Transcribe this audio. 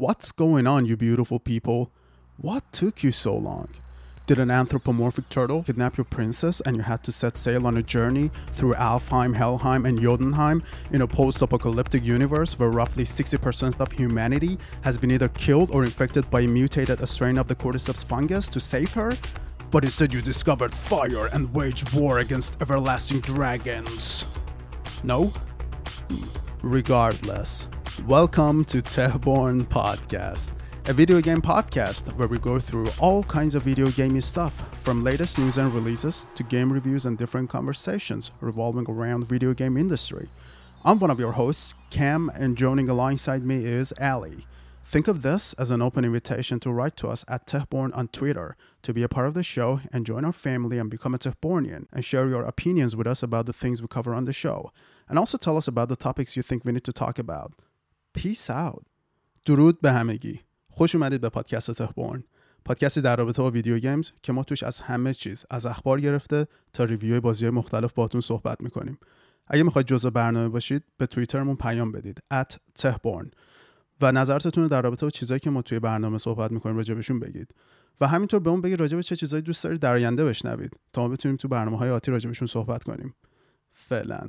What's going on, you beautiful people? What took you so long? Did an anthropomorphic turtle kidnap your princess and you had to set sail on a journey through Alfheim, Helheim, and Jotunheim in a post apocalyptic universe where roughly 60% of humanity has been either killed or infected by a mutated strain of the cordyceps fungus to save her? But instead, you discovered fire and waged war against everlasting dragons. No? Hmm. Regardless, welcome to Tehborn Podcast a video game podcast where we go through all kinds of video gaming stuff, from latest news and releases to game reviews and different conversations revolving around video game industry. I'm one of your hosts, Cam, and joining alongside me is Ali. Think of this as an open invitation to write to us at Tehborn on Twitter to be a part of the show and join our family and become a Tehbornian and share your opinions with us about the things we cover on the show. And also tell us about the topics you think we need to talk about. Peace out. درود به همگی. خوش اومدید به پادکست تهبورن پادکستی در رابطه با ویدیو گیمز که ما توش از همه چیز از اخبار گرفته تا ریویو بازی مختلف باتون صحبت می‌کنیم. اگه می‌خواید جزء برنامه باشید به توییترمون پیام بدید. at و نظرتون در رابطه با چیزهایی که ما توی برنامه صحبت می‌کنیم راجبشون بگید. و همینطور به اون بگید راجب چه چیزهایی دوست دارید در آینده بشنوید تا ما بتونیم تو برنامه های آتی راجبشون صحبت کنیم. فعلا.